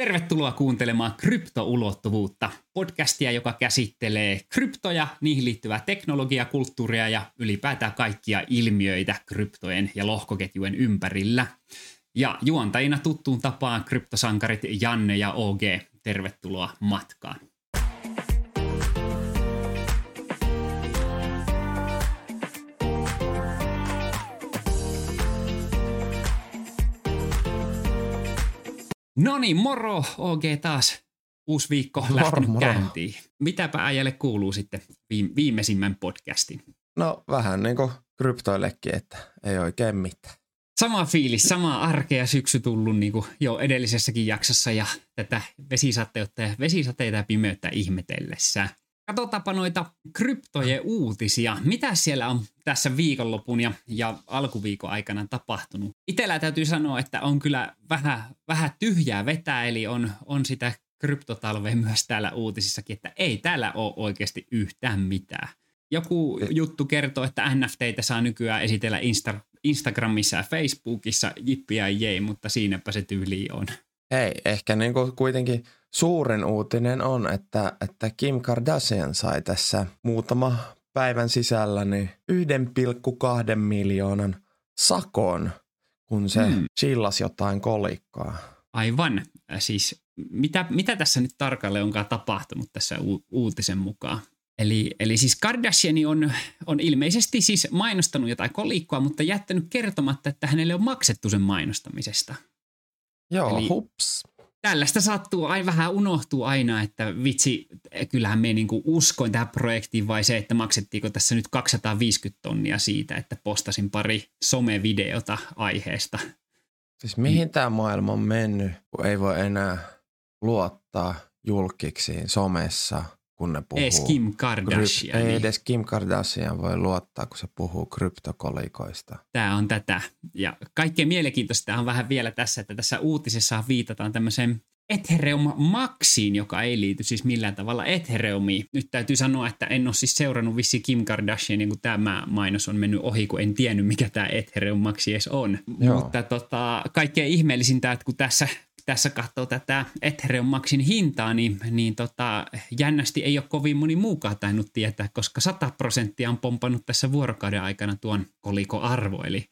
Tervetuloa kuuntelemaan kryptoulottuvuutta, podcastia, joka käsittelee kryptoja, niihin liittyvää teknologiaa, kulttuuria ja ylipäätään kaikkia ilmiöitä kryptojen ja lohkoketjujen ympärillä. Ja juontajina tuttuun tapaan kryptosankarit Janne ja OG. Tervetuloa matkaan. No niin, moro OG taas. Uusi viikko moro, lähtenyt moro. käyntiin. Mitäpä äijälle kuuluu sitten viimeisimmän podcastin? No vähän niin kuin kryptoillekin, että ei oikein mitään. Sama fiilis, sama arkea syksy tullut niin kuin jo edellisessäkin jaksossa ja tätä vesisateutta ja vesisateita ja pimeyttä ihmetellessä. Katsotaanpa noita kryptojen uutisia. Mitä siellä on tässä viikonlopun ja, ja alkuviikon aikana tapahtunut? Itellä täytyy sanoa, että on kyllä vähän, vähän tyhjää vetää, eli on, on sitä kryptotalvea myös täällä uutisissakin, että ei täällä ole oikeasti yhtään mitään. Joku juttu kertoo, että NFTitä saa nykyään esitellä Insta, Instagramissa ja Facebookissa, jippiä jei, mutta siinäpä se tyyli on. Hei, ehkä niin kuin kuitenkin suurin uutinen on, että, että Kim Kardashian sai tässä muutama päivän sisällä niin 1,2 miljoonan sakon, kun se hmm. chillas jotain kolikkoa. Aivan. Siis mitä, mitä tässä nyt tarkalleen onkaan tapahtunut tässä u- uutisen mukaan? Eli, eli siis Kardashian on, on ilmeisesti siis mainostanut jotain kolikkoa, mutta jättänyt kertomatta, että hänelle on maksettu sen mainostamisesta. Joo, Eli hups. Tällaista sattuu, ai vähän unohtuu aina, että vitsi, kyllähän me niinku uskoin tähän projektiin vai se, että maksettiinko tässä nyt 250 tonnia siitä, että postasin pari somevideota aiheesta. Siis mihin tämä maailma on mennyt, kun ei voi enää luottaa julkiksiin somessa – kun ne puhuu. Edes Kim Kardashian. Kryp- ei edes Kim Kardashian voi luottaa, kun se puhuu kryptokolikoista. Tämä on tätä. Ja kaikkein mielenkiintoista on vähän vielä tässä, että tässä uutisessa viitataan tämmöiseen Ethereum Maxiin, joka ei liity siis millään tavalla Ethereumiin. Nyt täytyy sanoa, että en ole siis seurannut vissi Kim Kardashianin, kun tämä mainos on mennyt ohi, kun en tiennyt, mikä tämä Ethereum Maxi edes on. Joo. Mutta tota, kaikkein ihmeellisintä, että kun tässä tässä katsoo tätä Ethereum Maxin hintaa, niin, niin tota, jännästi ei ole kovin moni muukaan tainnut tietää, koska 100 prosenttia on pompannut tässä vuorokauden aikana tuon koliko arvo. Eli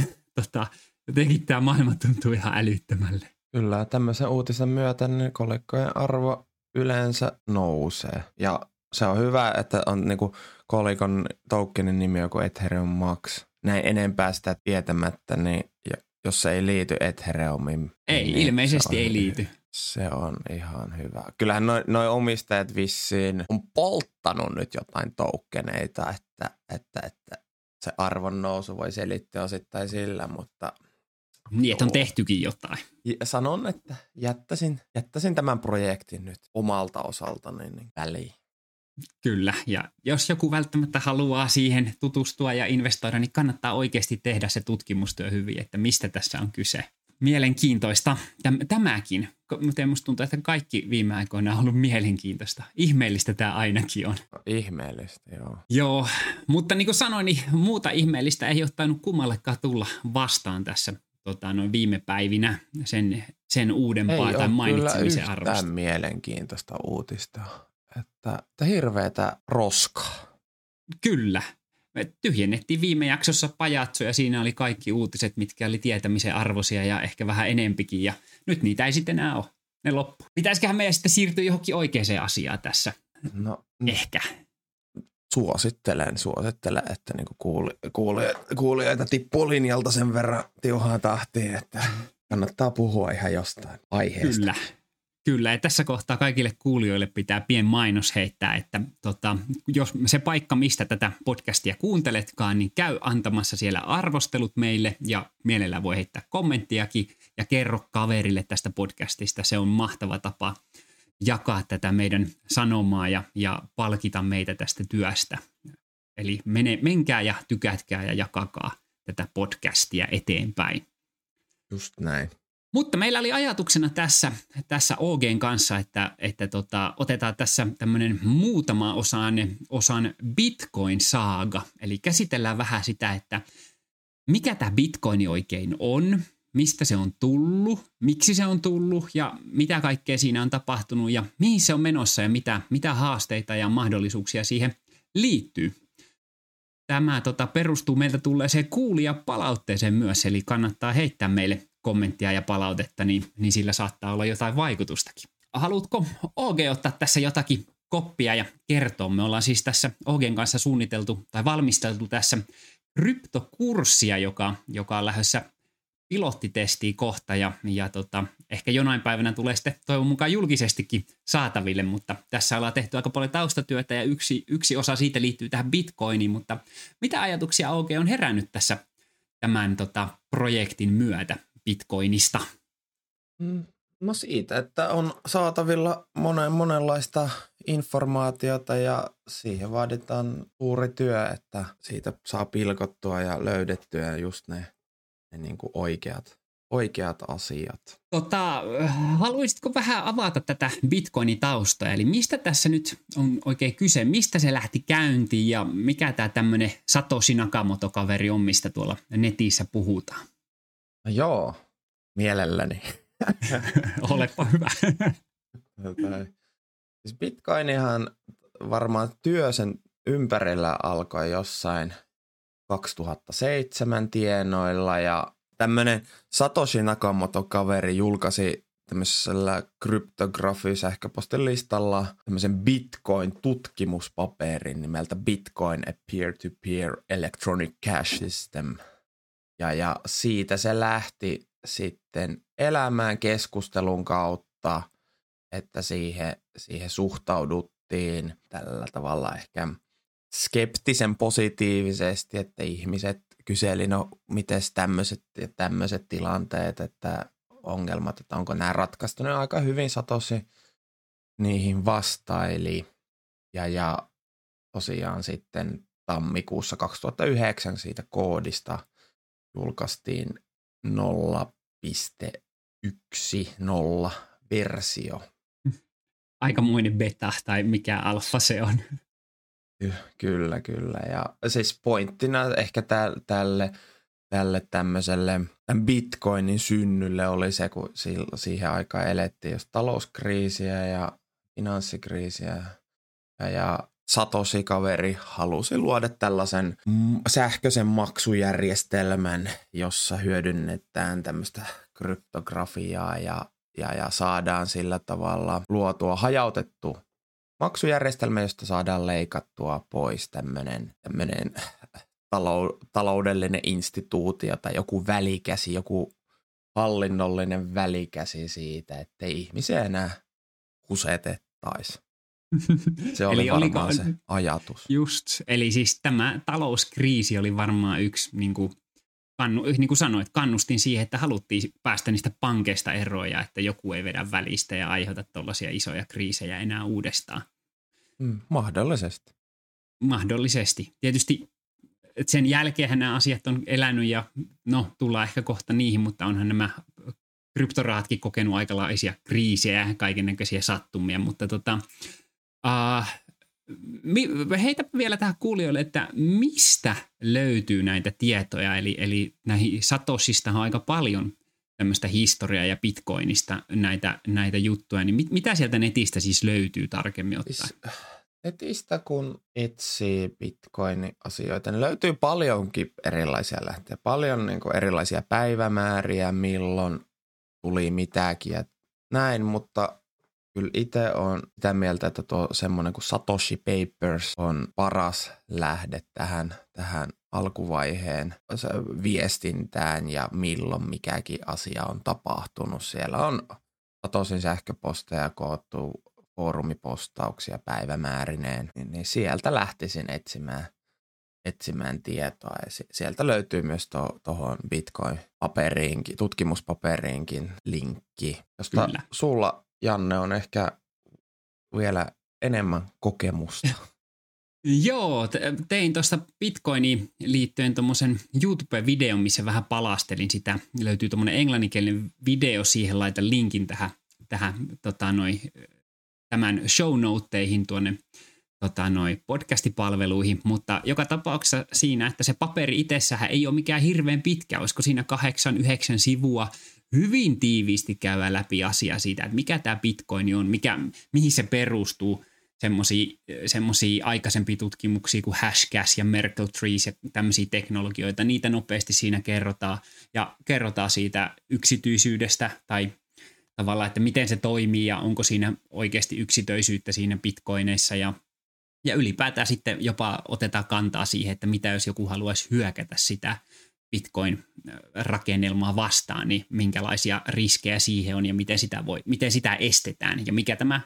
tota, jotenkin tämä maailma tuntuu ihan älyttömälle. Kyllä, tämmöisen uutisen myötä niin kolikkojen arvo yleensä nousee. Ja se on hyvä, että on niinku kolikon tokenin nimi joku Ethereum Max. Näin enempää sitä tietämättä, niin jos se ei liity Ethereumiin. Ei, niin ilmeisesti ei liity. Se on ihan hyvä. Kyllähän noin noi omistajat vissiin on polttanut nyt jotain toukkeneita, että, että, että se arvon nousu voi selittää osittain sillä, mutta... Niin, että on tehtykin jotain. Sanon, että jättäisin, jättäisin tämän projektin nyt omalta osaltani niin väliin. Kyllä, ja jos joku välttämättä haluaa siihen tutustua ja investoida, niin kannattaa oikeasti tehdä se tutkimustyö hyvin, että mistä tässä on kyse. Mielenkiintoista tämäkin, mutta musta tuntuu, että kaikki viime aikoina on ollut mielenkiintoista. Ihmeellistä tämä ainakin on. No, ihmeellistä, joo. Joo, mutta niin kuin sanoin, niin muuta ihmeellistä ei ole tainnut kummallekaan tulla vastaan tässä tota, noin viime päivinä sen, sen uudempaa tai mainitsemisen arvosta. Ei mielenkiintoista uutista että, että hirveätä roskaa. Kyllä. Me tyhjennettiin viime jaksossa pajatso ja siinä oli kaikki uutiset, mitkä oli tietämisen arvoisia ja ehkä vähän enempikin ja nyt niitä ei sitten enää ole. Ne loppu. Pitäisiköhän meidän sitten siirtyä johonkin oikeaan asiaan tässä? No, ehkä. Suosittelen, suosittelen, että niinku kuuli, kuuli, kuulijoita tippuu linjalta sen verran tiuhaan tahtiin, että kannattaa puhua ihan jostain aiheesta. Kyllä. Kyllä, ja tässä kohtaa kaikille kuulijoille pitää pien mainos heittää, että tota, jos se paikka, mistä tätä podcastia kuunteletkaan, niin käy antamassa siellä arvostelut meille ja mielellä voi heittää kommenttiakin ja kerro kaverille tästä podcastista. Se on mahtava tapa jakaa tätä meidän sanomaa ja, ja palkita meitä tästä työstä. Eli mene, menkää ja tykätkää ja jakakaa tätä podcastia eteenpäin. Just näin. Mutta meillä oli ajatuksena tässä, tässä OGn kanssa, että, että tota, otetaan tässä tämmöinen muutama osan, osan Bitcoin-saaga. Eli käsitellään vähän sitä, että mikä tämä Bitcoin oikein on, mistä se on tullut, miksi se on tullut ja mitä kaikkea siinä on tapahtunut ja mihin se on menossa ja mitä, mitä haasteita ja mahdollisuuksia siihen liittyy. Tämä tota, perustuu meiltä tulleeseen kuulia palautteeseen myös, eli kannattaa heittää meille kommenttia ja palautetta, niin, niin sillä saattaa olla jotain vaikutustakin. Haluatko OG ottaa tässä jotakin koppia ja kertoa? Me ollaan siis tässä OGen kanssa suunniteltu tai valmisteltu tässä kryptokurssia, joka, joka on lähdössä pilottitestiin kohta ja, ja tota, ehkä jonain päivänä tulee sitten toivon mukaan julkisestikin saataville, mutta tässä ollaan tehty aika paljon taustatyötä ja yksi, yksi osa siitä liittyy tähän bitcoiniin, mutta mitä ajatuksia oikein on herännyt tässä tämän tota, projektin myötä bitcoinista? Mm, no siitä, että on saatavilla monen, monenlaista informaatiota ja siihen vaaditaan suuri työ, että siitä saa pilkottua ja löydettyä just ne ne niin kuin oikeat, oikeat asiat. Tota, haluaisitko vähän avata tätä Bitcoinin taustaa? Eli mistä tässä nyt on oikein kyse? Mistä se lähti käyntiin ja mikä tämä tämmöinen Satoshi Nakamoto-kaveri on, mistä tuolla netissä puhutaan? No joo, mielelläni. Olepa hyvä. Tota, siis Bitcoinihan varmaan työ sen ympärillä alkoi jossain 2007 tienoilla ja tämmöinen Satoshi Nakamoto-kaveri julkaisi tämmöisellä kryptografi-sähköpostin listalla tämmöisen Bitcoin-tutkimuspaperin nimeltä Bitcoin a Peer-to-Peer Electronic Cash System. Ja, ja siitä se lähti sitten elämään keskustelun kautta, että siihen, siihen suhtauduttiin tällä tavalla ehkä – skeptisen positiivisesti, että ihmiset kyseli, no miten tämmöiset ja tämmöiset tilanteet, että ongelmat, että onko nämä ratkaistu, ne aika hyvin satosi niihin vastaili. Ja, ja tosiaan sitten tammikuussa 2009 siitä koodista julkaistiin 0.10 versio. Aikamoinen beta tai mikä alfa se on. Kyllä, kyllä. Ja siis pointtina ehkä tälle, tälle tämmöiselle bitcoinin synnylle oli se, kun siihen aikaan elettiin jos talouskriisiä ja finanssikriisiä ja, ja Satoshi-kaveri halusi luoda tällaisen sähköisen maksujärjestelmän, jossa hyödynnetään tämmöistä kryptografiaa ja, ja, ja saadaan sillä tavalla luotua hajautettu maksujärjestelmä, josta saadaan leikattua pois tämmöinen, tämmöinen talou, taloudellinen instituutio tai joku välikäsi, joku hallinnollinen välikäsi siitä, ettei ihmisiä enää kusetettaisi. Se oli eli varmaan oliko, se ajatus. Just, eli siis tämä talouskriisi oli varmaan yksi, niin kuin, kannu, niin kuin sanoit, kannustin siihen, että haluttiin päästä niistä pankeista eroon ja että joku ei vedä välistä ja aiheuta tuollaisia isoja kriisejä enää uudestaan. Mm, mahdollisesti. Mahdollisesti. Tietysti sen jälkeen nämä asiat on elänyt ja no, tullaan ehkä kohta niihin, mutta onhan nämä kryptoraatkin kokenut aikalaisia kriisejä ja kaikennäköisiä sattumia, mutta tota, uh, heitä vielä tähän kuulijoille, että mistä löytyy näitä tietoja, eli, eli näihin Satosista on aika paljon tämmöistä historiaa ja bitcoinista näitä, näitä juttuja, niin mit, mitä sieltä netistä siis löytyy tarkemmin ottaen? Siis, netistä kun etsii bitcoin-asioita, niin löytyy paljonkin erilaisia lähteä. Paljon niin erilaisia päivämääriä, milloin tuli mitäkin ja näin, mutta kyllä itse on sitä mieltä, että tuo semmoinen kuin Satoshi Papers on paras lähde tähän, tähän alkuvaiheen viestintään ja milloin mikäkin asia on tapahtunut. Siellä on Satosin sähköposteja koottu foorumipostauksia päivämäärineen, niin, niin sieltä lähtisin etsimään, etsimään tietoa. Ja sieltä löytyy myös tuohon to, Bitcoin-paperiinkin, tutkimuspaperiinkin linkki, josta Kyllä. sulla, Janne, on ehkä vielä enemmän kokemusta. Joo, tein tuosta Bitcoiniin liittyen tuommoisen YouTube-videon, missä vähän palastelin sitä. Löytyy tuommoinen englanninkielinen video, siihen laitan linkin tähän, tähän tota, noi, tämän show noteihin tuonne tota, noi podcastipalveluihin, mutta joka tapauksessa siinä, että se paperi itsessähän ei ole mikään hirveän pitkä, olisiko siinä kahdeksan, yhdeksän sivua, hyvin tiiviisti käydä läpi asiaa siitä, että mikä tämä bitcoin on, mikä, mihin se perustuu, semmoisia aikaisempia tutkimuksia kuin Hashcash ja Merkle Trees ja tämmöisiä teknologioita, niitä nopeasti siinä kerrotaan ja kerrotaan siitä yksityisyydestä tai tavallaan, että miten se toimii ja onko siinä oikeasti yksityisyyttä siinä bitcoineissa. Ja, ja ylipäätään sitten jopa otetaan kantaa siihen, että mitä jos joku haluaisi hyökätä sitä Bitcoin-rakennelmaa vastaan, niin minkälaisia riskejä siihen on ja miten sitä, voi, miten sitä estetään ja mikä tämä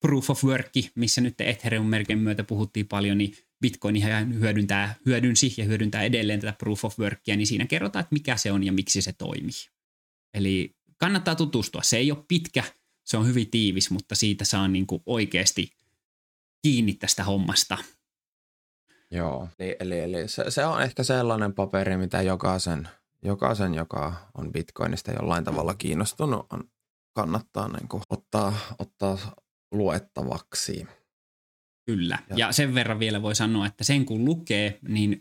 proof of work, missä nyt Ethereum-merkin myötä puhuttiin paljon, niin Bitcoin ihan hyödyntää, hyödynsi ja hyödyntää edelleen tätä proof of workia, niin siinä kerrotaan, että mikä se on ja miksi se toimii. Eli kannattaa tutustua. Se ei ole pitkä, se on hyvin tiivis, mutta siitä saa niin kuin oikeasti kiinni tästä hommasta. Joo, eli, eli, eli se, se on ehkä sellainen paperi, mitä jokaisen, jokaisen, joka on Bitcoinista jollain tavalla kiinnostunut, on, kannattaa niin kuin ottaa, ottaa luettavaksi. Kyllä, ja. ja sen verran vielä voi sanoa, että sen kun lukee, niin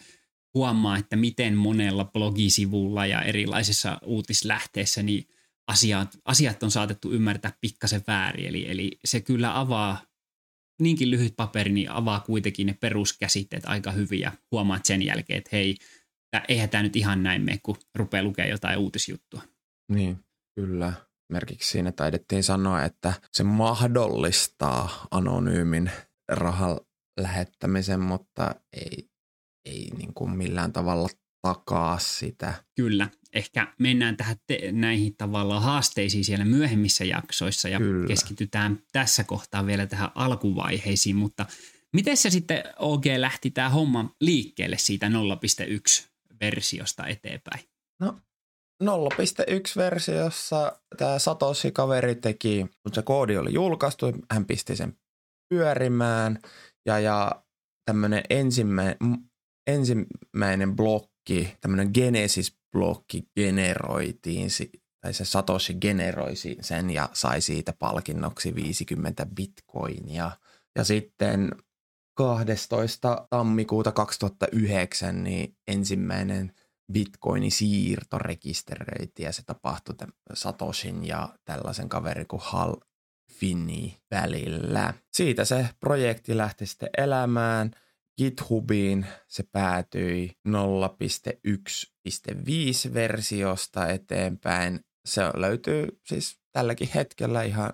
huomaa, että miten monella blogisivulla ja erilaisissa uutislähteissä niin asiat, asiat on saatettu ymmärtää pikkasen väärin. Eli, eli se kyllä avaa, niinkin lyhyt paperi, niin avaa kuitenkin ne peruskäsitteet aika hyvin ja huomaat sen jälkeen, että hei, eihän tämä nyt ihan näin mene, kun rupeaa lukemaan jotain uutisjuttua. Niin, kyllä. Merkiksi siinä taidettiin sanoa, että se mahdollistaa anonyymin rahan lähettämisen, mutta ei, ei niin kuin millään tavalla takaa sitä. Kyllä, ehkä mennään tähän te- näihin tavallaan haasteisiin siellä myöhemmissä jaksoissa ja Kyllä. keskitytään tässä kohtaa vielä tähän alkuvaiheisiin, mutta miten se sitten OG lähti tämä homma liikkeelle siitä 0.1 versiosta eteenpäin? No 0.1-versiossa tämä Satoshi-kaveri teki, kun se koodi oli julkaistu, hän pisti sen pyörimään ja, ja tämmöinen ensimmä, ensimmäinen blokki, tämmöinen Genesis-blokki generoitiin, tai se Satoshi generoi sen ja sai siitä palkinnoksi 50 bitcoinia. Ja sitten 12. tammikuuta 2009 niin ensimmäinen – bitcoinin siirto rekisteröitiin ja se tapahtui Satoshin ja tällaisen kaverin kuin Hal Finni välillä. Siitä se projekti lähti sitten elämään. GitHubiin se päätyi 0.1.5 versiosta eteenpäin. Se löytyy siis tälläkin hetkellä ihan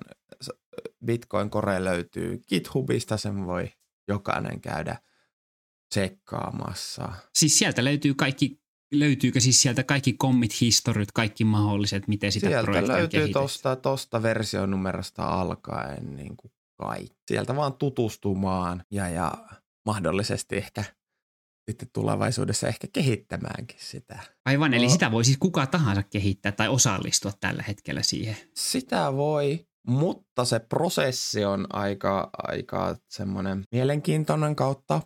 Bitcoin Core löytyy GitHubista, sen voi jokainen käydä tsekkaamassa. Siis sieltä löytyy kaikki löytyykö siis sieltä kaikki commit historit, kaikki mahdolliset, miten sitä Sieltä projektia löytyy tosta, tosta versionumerosta alkaen niin kuin kaikki. Sieltä vaan tutustumaan ja, ja mahdollisesti ehkä sitten tulevaisuudessa ehkä kehittämäänkin sitä. Aivan, eli no, sitä voi siis kuka tahansa kehittää tai osallistua tällä hetkellä siihen. Sitä voi, mutta se prosessi on aika, aika semmoinen mielenkiintoinen kautta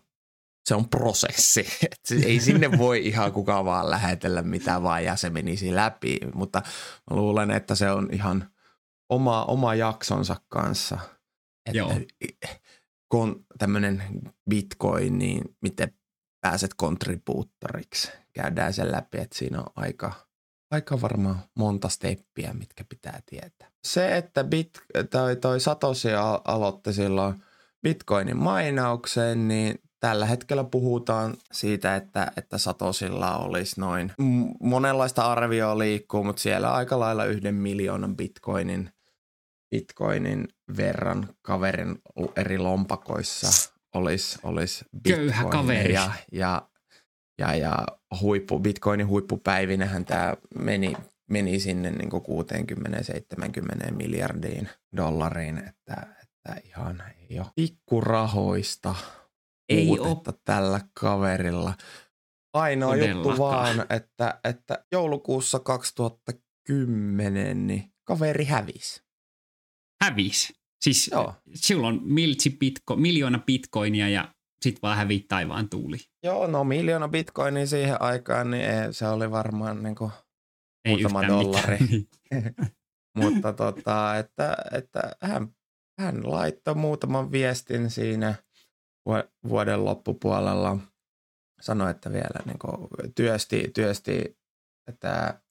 se on prosessi. Et ei sinne voi ihan kukaan vaan lähetellä mitä vaan ja se menisi läpi, mutta mä luulen, että se on ihan oma, oma jaksonsa kanssa. Että Joo. Kon, tämmöinen bitcoin, niin miten pääset kontribuuttoriksi. Käydään sen läpi, että siinä on aika, aika varmaan monta steppiä, mitkä pitää tietää. Se, että bit, toi, toi Satoshi aloitti silloin bitcoinin mainauksen, niin Tällä hetkellä puhutaan siitä, että, että Satosilla olisi noin monenlaista arvioa liikkuu, mutta siellä aika lailla yhden miljoonan bitcoinin, bitcoinin verran kaverin eri lompakoissa olisi, olisi Köyhä kaveri. Ja, ja, ja, ja huippu, bitcoinin huippupäivinähän tämä meni, meni sinne niin 60-70 miljardiin dollariin, että, että ihan ei ole pikkurahoista – ei ole tällä kaverilla. Ainoa juttu vaan, että, että joulukuussa 2010 niin kaveri hävisi. Hävisi? Siis Joo. silloin miltsi bitco, miljoona bitcoinia ja sitten vaan hävii taivaan tuuli. Joo, no miljoona bitcoinia siihen aikaan, niin se oli varmaan niin kuin Ei muutama dollari. Mutta tota, että, että hän, hän laittoi muutaman viestin siinä – vuoden loppupuolella sanoi, että vielä niin kuin työsti, työsti tätä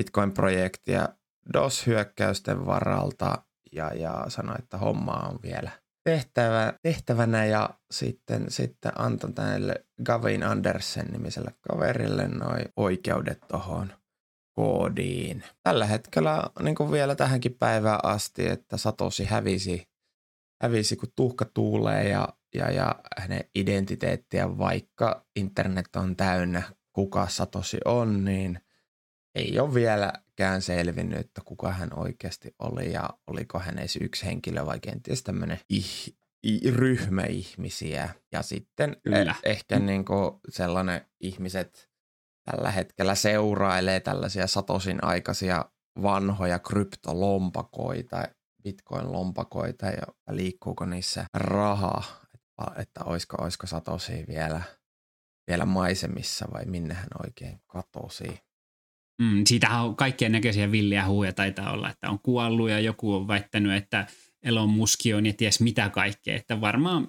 Bitcoin-projektia DOS-hyökkäysten varalta ja, ja sanoi, että homma on vielä tehtävä, tehtävänä ja sitten, sitten antoi tälle Gavin Andersen nimiselle kaverille noin oikeudet tuohon koodiin. Tällä hetkellä niin kuin vielä tähänkin päivään asti, että Satosi hävisi, hävisi kun tuhka tuulee ja, ja, ja hänen identiteettiä, vaikka internet on täynnä, kuka Satosi on, niin ei ole vieläkään selvinnyt, että kuka hän oikeasti oli ja oliko hän edes yksi henkilö vai kenties tämmöinen ih, ryhmä ihmisiä. Ja sitten e- Kyllä. Eh, ehkä niin kuin sellainen ihmiset tällä hetkellä seurailee tällaisia satosin aikaisia vanhoja kryptolompakoita, bitcoin-lompakoita ja liikkuuko niissä rahaa, että, että olisiko, olisiko satosi vielä, vielä maisemissa vai minne hän oikein katosi. Mm, siitähän on kaikkien näköisiä villiä huuja taitaa olla, että on kuollut ja joku on väittänyt, että Elon Musk on ja ties mitä kaikkea. Että varmaan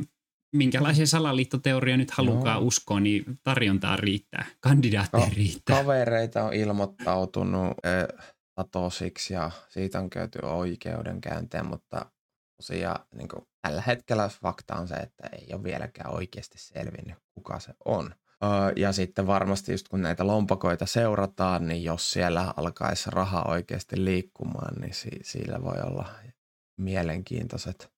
minkälaisia salaliittoteoria nyt halukaan no. uskoa, niin tarjontaa riittää, kandidaatteja no, riittää. Kavereita on ilmoittautunut äh, satosiksi ja siitä on käyty oikeudenkäynteen, mutta tosiaan niin kuin, tällä hetkellä fakta on se, että ei ole vieläkään oikeasti selvinnyt, kuka se on. Ja sitten varmasti just kun näitä lompakoita seurataan, niin jos siellä alkaisi raha oikeasti liikkumaan, niin si- sillä voi olla mielenkiintoiset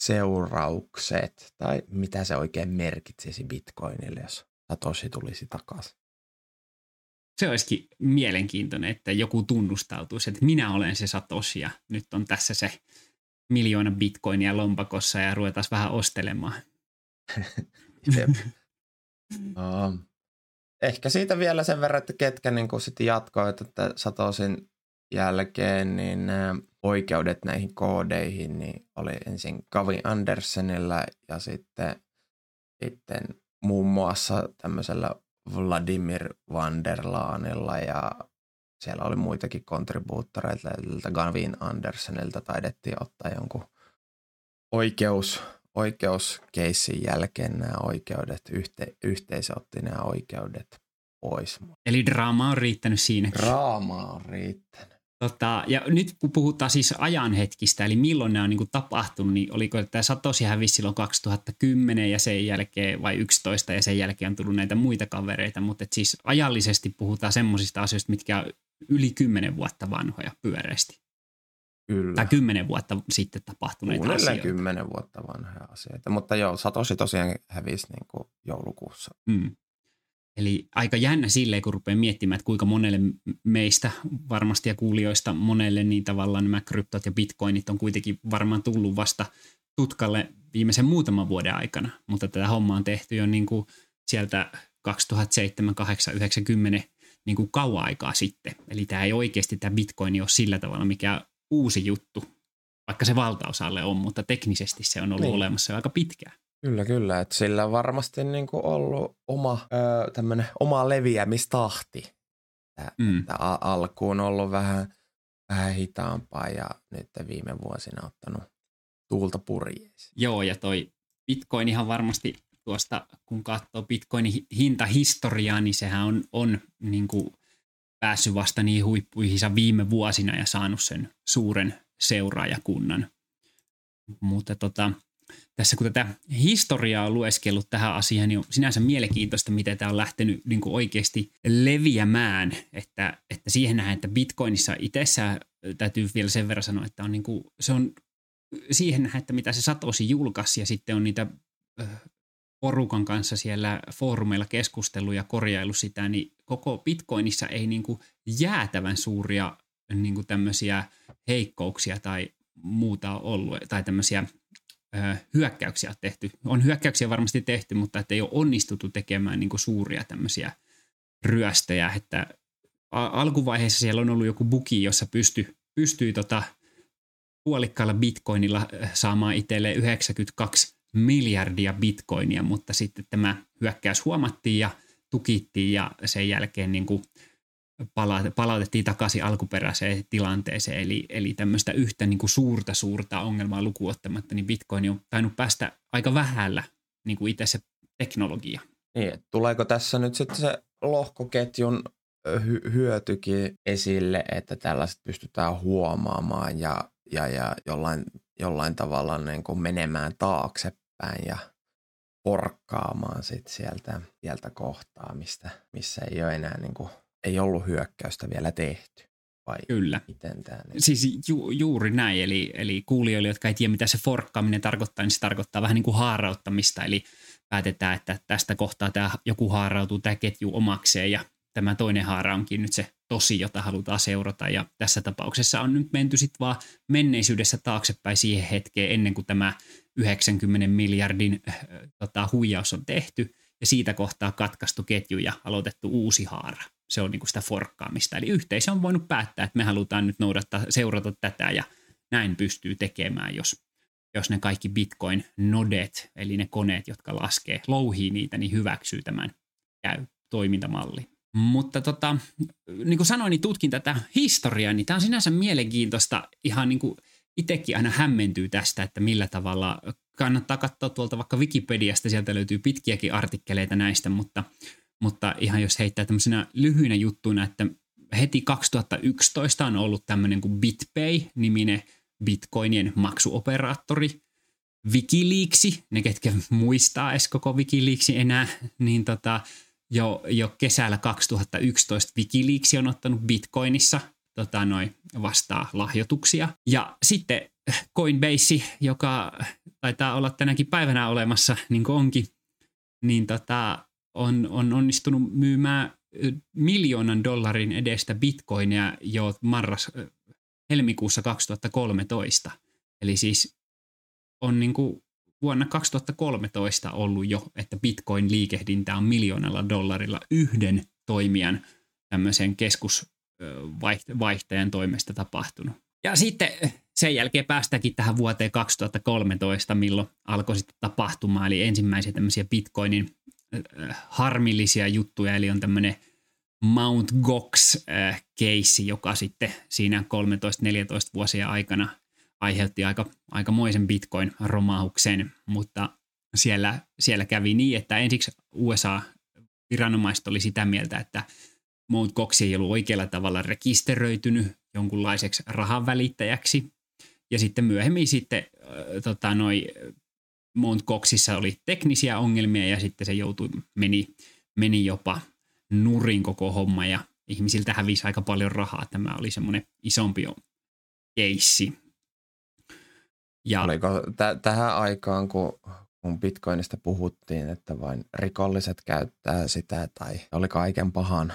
seuraukset. Tai mitä se oikein merkitsisi bitcoinille, jos Satoshi tulisi takaisin. Se olisikin mielenkiintoinen, että joku tunnustautuisi, että minä olen se Satoshi ja nyt on tässä se miljoona bitcoinia lompakossa ja ruvetaan vähän ostelemaan. Uh, ehkä siitä vielä sen verran, että ketkä niin sitten jatkoivat, että Satosin jälkeen niin oikeudet näihin koodeihin niin oli ensin Gavin Andersenilla ja sitten, sitten muun muassa tämmöisellä Vladimir Vanderlaanilla ja siellä oli muitakin kontribuuttoreita. Gavin Andersenilta taidettiin ottaa jonkun oikeus oikeuskeissin jälkeen nämä oikeudet, yhte, yhteisö otti nämä oikeudet pois. Eli draama on riittänyt siinä. Draama on riittänyt. Tota, ja nyt kun puhutaan siis ajanhetkistä, eli milloin nämä on niin kuin tapahtunut, niin oliko tämä Satoshi hävisi silloin 2010 ja sen jälkeen, vai 11 ja sen jälkeen on tullut näitä muita kavereita, mutta et siis ajallisesti puhutaan semmoisista asioista, mitkä on yli 10 vuotta vanhoja pyöreästi. Kyllä. Tai kymmenen vuotta sitten tapahtuneita Kuunnelle asioita. kymmenen vuotta vanhoja asioita. Mutta joo, Satoshi tosiaan hävisi niin kuin joulukuussa. Mm. Eli aika jännä silleen, kun rupeaa miettimään, että kuinka monelle meistä varmasti ja kuulijoista monelle niin tavallaan nämä kryptot ja bitcoinit on kuitenkin varmaan tullut vasta tutkalle viimeisen muutaman vuoden aikana. Mutta tätä hommaa on tehty jo niin kuin sieltä 2007, 8, 90 niin kuin kauan aikaa sitten. Eli tämä ei oikeasti tämä bitcoin ole sillä tavalla, mikä uusi juttu, vaikka se valtaosalle on, mutta teknisesti se on ollut niin. olemassa jo aika pitkään. Kyllä, kyllä. Että sillä on varmasti niin kuin ollut oma, öö, oma leviämistahti. Että, mm. että alkuun on ollut vähän, vähän hitaampaa ja nyt viime vuosina ottanut tuulta purjeisiin. Joo, ja toi Bitcoin ihan varmasti tuosta, kun katsoo Bitcoinin hintahistoriaa, niin sehän on, on niin kuin päässyt vasta niin huippuihinsa viime vuosina ja saanut sen suuren seuraajakunnan. Mutta tota, tässä kun tätä historiaa on lueskellut tähän asiaan, niin on sinänsä mielenkiintoista, miten tämä on lähtenyt niin kuin oikeasti leviämään. Että, että siihen nähdään, että Bitcoinissa itsessään täytyy vielä sen verran sanoa, että on niin kuin, se on siihen nähdään, että mitä se Satosi julkaisi ja sitten on niitä porukan kanssa siellä foorumeilla keskustellut ja korjailu sitä, niin koko Bitcoinissa ei niin kuin jäätävän suuria niin kuin tämmöisiä heikkouksia tai muuta ollut, tai tämmöisiä ö, hyökkäyksiä tehty. On hyökkäyksiä varmasti tehty, mutta ei ole onnistuttu tekemään niin kuin suuria tämmöisiä ryöstejä, että alkuvaiheessa siellä on ollut joku buki, jossa pysty, pystyy tota puolikkaalla bitcoinilla saamaan itselleen 92 miljardia bitcoinia, mutta sitten tämä hyökkäys huomattiin ja tukittiin ja sen jälkeen niin kuin palautettiin takaisin alkuperäiseen tilanteeseen. Eli, eli tämmöistä yhtä niin kuin suurta suurta ongelmaa lukuottamatta, niin bitcoin on tainnut päästä aika vähällä niin kuin itse se teknologia. Niin, tuleeko tässä nyt sitten se lohkoketjun hy- hyötykin esille, että tällaiset pystytään huomaamaan ja, ja, ja jollain, jollain tavalla niin kuin menemään taaksepäin ja porkkaamaan sit sieltä, sieltä kohtaa, mistä, missä ei ole enää niin kuin, ei ollut hyökkäystä vielä tehty. Vai Kyllä. Miten tämä niin? Siis ju, juuri näin, eli, eli kuulijoille, jotka ei tiedä, mitä se forkkaaminen tarkoittaa, niin se tarkoittaa vähän niin kuin haarauttamista, eli päätetään, että tästä kohtaa tämä joku haarautuu tämä ketju omakseen ja tämä toinen haara onkin nyt se tosi, jota halutaan seurata. Ja tässä tapauksessa on nyt menty sitten vaan menneisyydessä taaksepäin siihen hetkeen ennen kuin tämä 90 miljardin äh, tota, huijaus on tehty ja siitä kohtaa katkaistu ketju ja aloitettu uusi haara. Se on niinku sitä forkkaamista. Eli yhteisö on voinut päättää, että me halutaan nyt noudattaa, seurata tätä ja näin pystyy tekemään, jos, jos ne kaikki bitcoin-nodet, eli ne koneet, jotka laskee, louhii niitä, niin hyväksyy tämän käy toimintamalli. Mutta tota, niin kuin sanoin, niin tutkin tätä historiaa, niin tämä on sinänsä mielenkiintoista ihan niin kuin itsekin aina hämmentyy tästä, että millä tavalla kannattaa katsoa tuolta vaikka Wikipediasta, sieltä löytyy pitkiäkin artikkeleita näistä, mutta, mutta ihan jos heittää tämmöisenä lyhyinä juttuina, että heti 2011 on ollut tämmöinen kuin BitPay-niminen bitcoinien maksuoperaattori, Wikileaksi, ne ketkä muistaa edes koko Wikileaksi enää, niin tota, jo, jo kesällä 2011 Wikileaks on ottanut bitcoinissa tota, noin vastaa lahjoituksia. Ja sitten Coinbase, joka taitaa olla tänäkin päivänä olemassa, niin kuin onkin, niin tota, on, on onnistunut myymään miljoonan dollarin edestä bitcoinia jo marras, helmikuussa 2013. Eli siis on niin kuin vuonna 2013 ollut jo, että bitcoin-liikehdintä on miljoonalla dollarilla yhden toimijan tämmöisen keskusvaihtajan toimesta tapahtunut. Ja sitten sen jälkeen päästäänkin tähän vuoteen 2013, milloin alkoi sitten tapahtumaan, eli ensimmäisiä tämmöisiä bitcoinin harmillisia juttuja, eli on tämmöinen Mount Gox-keissi, joka sitten siinä 13-14 vuosien aikana aiheutti aika, aikamoisen bitcoin-romauksen, mutta siellä, siellä kävi niin, että ensiksi USA-viranomaiset oli sitä mieltä, että Mt. Gox ei ollut oikealla tavalla rekisteröitynyt jonkunlaiseksi rahan välittäjäksi. Ja sitten myöhemmin sitten äh, tota, noi, Mt. Goxissa oli teknisiä ongelmia ja sitten se joutui, meni, meni jopa nurin koko homma ja ihmisiltä hävisi aika paljon rahaa. Tämä oli semmoinen isompi keissi. Ja, Oliko t- tähän aikaan, kun, kun bitcoinista puhuttiin, että vain rikolliset käyttää sitä tai oli kaiken pahan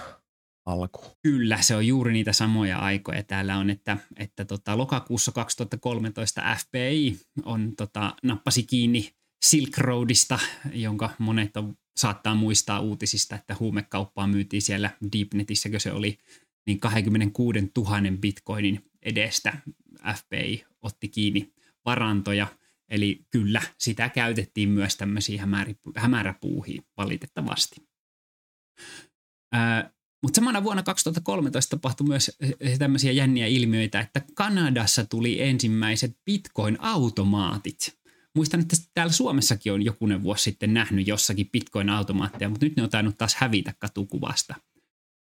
alku? Kyllä, se on juuri niitä samoja aikoja. Täällä on, että, että tota, lokakuussa 2013 FBI on, tota, nappasi kiinni Silk Roadista, jonka monet on, saattaa muistaa uutisista, että huumekauppaa myytiin siellä Deepnetissäkö se oli, niin 26 000 bitcoinin edestä FBI otti kiinni varantoja. Eli kyllä, sitä käytettiin myös tämmöisiin hämäräpuuhiin valitettavasti. Mutta samana vuonna 2013 tapahtui myös tämmöisiä jänniä ilmiöitä, että Kanadassa tuli ensimmäiset bitcoin-automaatit. Muistan, että täällä Suomessakin on jokunen vuosi sitten nähnyt jossakin bitcoin-automaatteja, mutta nyt ne on tainnut taas hävitä katukuvasta.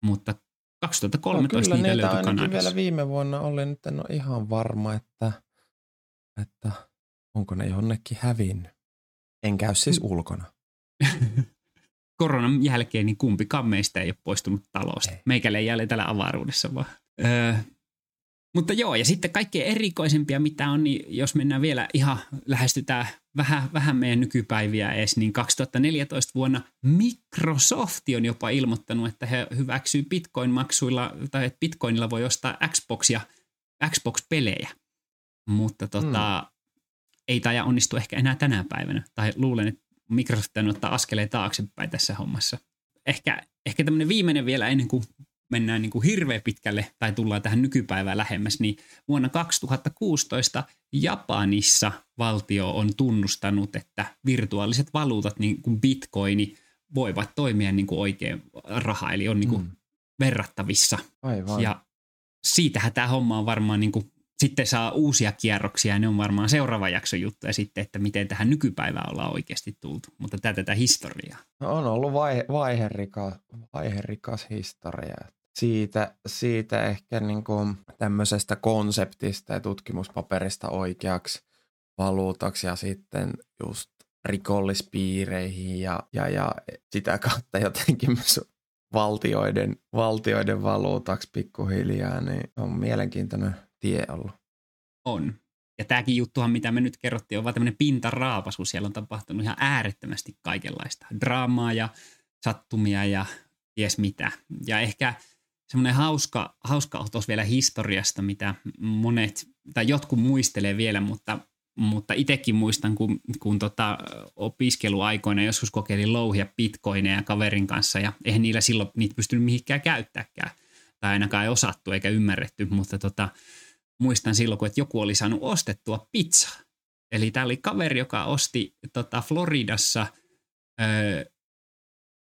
Mutta 2013 no, niitä löytyi Kanadassa. vielä viime vuonna oli, nyt en ole ihan varma, että – että onko ne jonnekin hävinnyt. En käy siis mm. ulkona. Koronan jälkeen niin kumpikaan meistä ei ole poistunut talosta. Ei. Meikälle ei jälleen täällä avaruudessa vaan. Öö, mutta joo, ja sitten kaikkein erikoisempia, mitä on, niin jos mennään vielä ihan, lähestytään vähän, vähän meidän nykypäiviä edes, niin 2014 vuonna Microsoft on jopa ilmoittanut, että he hyväksyy Bitcoin-maksuilla, tai että Bitcoinilla voi ostaa Xboxia, Xbox-pelejä mutta tota, mm. ei tämä onnistu ehkä enää tänä päivänä. Tai luulen, että Microsoft on ottaa askeleen taaksepäin tässä hommassa. Ehkä, ehkä tämmöinen viimeinen vielä ennen kuin mennään niin kuin hirveän pitkälle tai tullaan tähän nykypäivään lähemmäs, niin vuonna 2016 Japanissa valtio on tunnustanut, että virtuaaliset valuutat, niin kuin bitcoini, voivat toimia niin kuin oikein raha, eli on niin kuin mm. verrattavissa. Aivan. Ja siitähän tämä homma on varmaan niin kuin sitten saa uusia kierroksia ja ne on varmaan seuraava jakso juttu ja sitten, että miten tähän nykypäivään ollaan oikeasti tultu. Mutta tämä tätä historiaa. No on ollut vaihe, vaiherikas, vaiherikas historia. Siitä, siitä ehkä niin kuin tämmöisestä konseptista ja tutkimuspaperista oikeaksi valuutaksi ja sitten just rikollispiireihin ja, ja, ja sitä kautta jotenkin myös valtioiden, valtioiden valuutaksi pikkuhiljaa, niin on mielenkiintoinen tie ollut. On. Ja tämäkin juttuhan, mitä me nyt kerrottiin, on vaan tämmöinen pintaraapasu. Siellä on tapahtunut ihan äärettömästi kaikenlaista. Draamaa ja sattumia ja ties mitä. Ja ehkä semmoinen hauska, hauska otos vielä historiasta, mitä monet tai jotkut muistelee vielä, mutta mutta itsekin muistan, kun, kun tota opiskeluaikoina joskus kokeilin louhia bitcoineja kaverin kanssa ja eihän niillä silloin niitä pystynyt mihinkään käyttääkään. Tai ainakaan ei osattu eikä ymmärretty, mutta tota, muistan silloin, kun että joku oli saanut ostettua pizzaa. Eli tämä oli kaveri, joka osti tota Floridassa öö,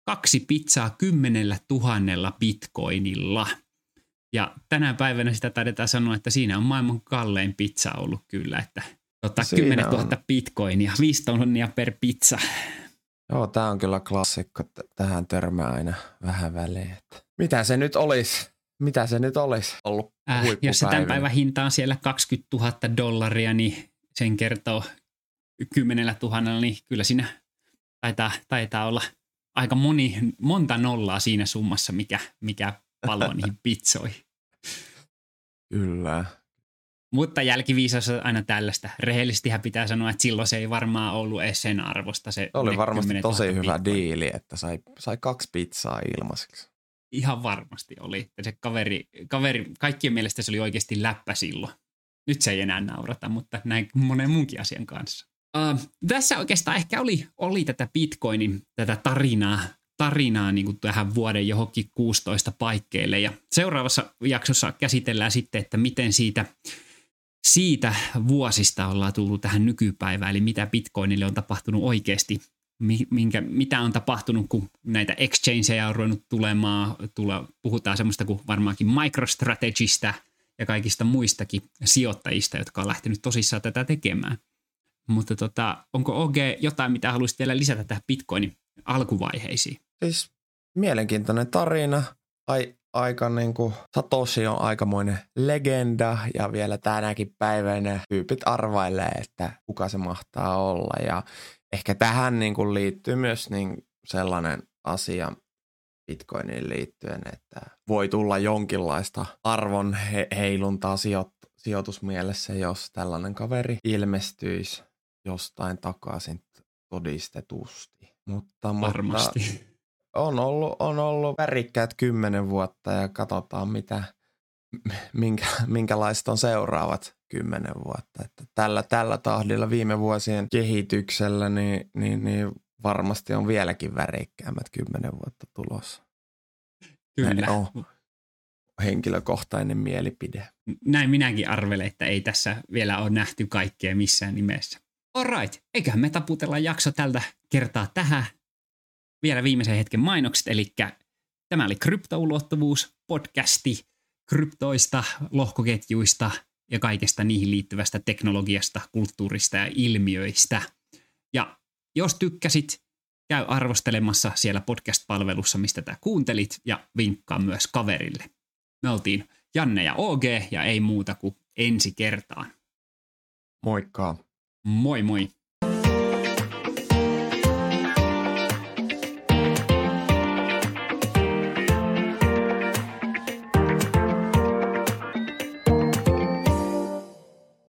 kaksi pizzaa kymmenellä tuhannella bitcoinilla. Ja tänä päivänä sitä taidetaan sanoa, että siinä on maailman kallein pizza ollut kyllä, että tota, 10 000 on. bitcoinia, 5 tonnia per pizza. Joo, tämä on kyllä klassikko. Tähän törmää aina vähän välein. Mitä se nyt olisi? Mitä se nyt olisi ollut äh, Jos se tämän päivän hinta on siellä 20 000 dollaria, niin sen kertoo 10 000, niin kyllä siinä taitaa, taitaa olla aika moni, monta nollaa siinä summassa, mikä, mikä paloo niihin pizzoihin. Kyllä. Mutta jälkiviisaus on aina tällaista. Rehellisestihän pitää sanoa, että silloin se ei varmaan ollut edes sen arvosta. Se oli varmasti tosi hyvä diili, että sai, sai kaksi pizzaa ilmaiseksi. Ihan varmasti oli. Se kaveri, kaveri, kaikkien mielestä se oli oikeasti läppä silloin. Nyt se ei enää naurata, mutta näin monen muunkin asian kanssa. Uh, tässä oikeastaan ehkä oli, oli tätä Bitcoinin tätä tarinaa, tarinaa niin kuin tähän vuoden johonkin 16 paikkeille. Ja seuraavassa jaksossa käsitellään sitten, että miten siitä – siitä vuosista ollaan tullut tähän nykypäivään, eli mitä Bitcoinille on tapahtunut oikeasti, minkä, mitä on tapahtunut, kun näitä exchangeja on ruvennut tulemaan, tule, puhutaan semmoista kuin varmaankin MicroStrategista ja kaikista muistakin sijoittajista, jotka on lähtenyt tosissaan tätä tekemään. Mutta tota, onko OG jotain, mitä haluaisit vielä lisätä tähän Bitcoinin alkuvaiheisiin? Siis mielenkiintoinen tarina. Ai, aika niin kuin, Satoshi on aikamoinen legenda ja vielä tänäkin päivänä tyypit arvailee, että kuka se mahtaa olla ja ehkä tähän niin kuin liittyy myös niin sellainen asia Bitcoiniin liittyen, että voi tulla jonkinlaista arvon he- heiluntaa sijo- sijoitusmielessä, jos tällainen kaveri ilmestyisi jostain takaisin todistetusti. Mutta, Varmasti. Mutta on ollut, on ollut värikkäät kymmenen vuotta ja katsotaan mitä, minkä, minkälaista on seuraavat kymmenen vuotta. Että tällä, tällä tahdilla viime vuosien kehityksellä niin, niin, niin varmasti on vieläkin värikkäämmät kymmenen vuotta tulossa. Kyllä. Näin on henkilökohtainen mielipide. Näin minäkin arvelen, että ei tässä vielä ole nähty kaikkea missään nimessä. Alright, eiköhän me taputella jakso tältä kertaa tähän vielä viimeisen hetken mainokset, eli tämä oli kryptoulottuvuus, podcasti kryptoista, lohkoketjuista ja kaikesta niihin liittyvästä teknologiasta, kulttuurista ja ilmiöistä. Ja jos tykkäsit, käy arvostelemassa siellä podcast-palvelussa, mistä tämä kuuntelit, ja vinkkaa myös kaverille. Me oltiin Janne ja OG, ja ei muuta kuin ensi kertaan. Moikka. Moi moi.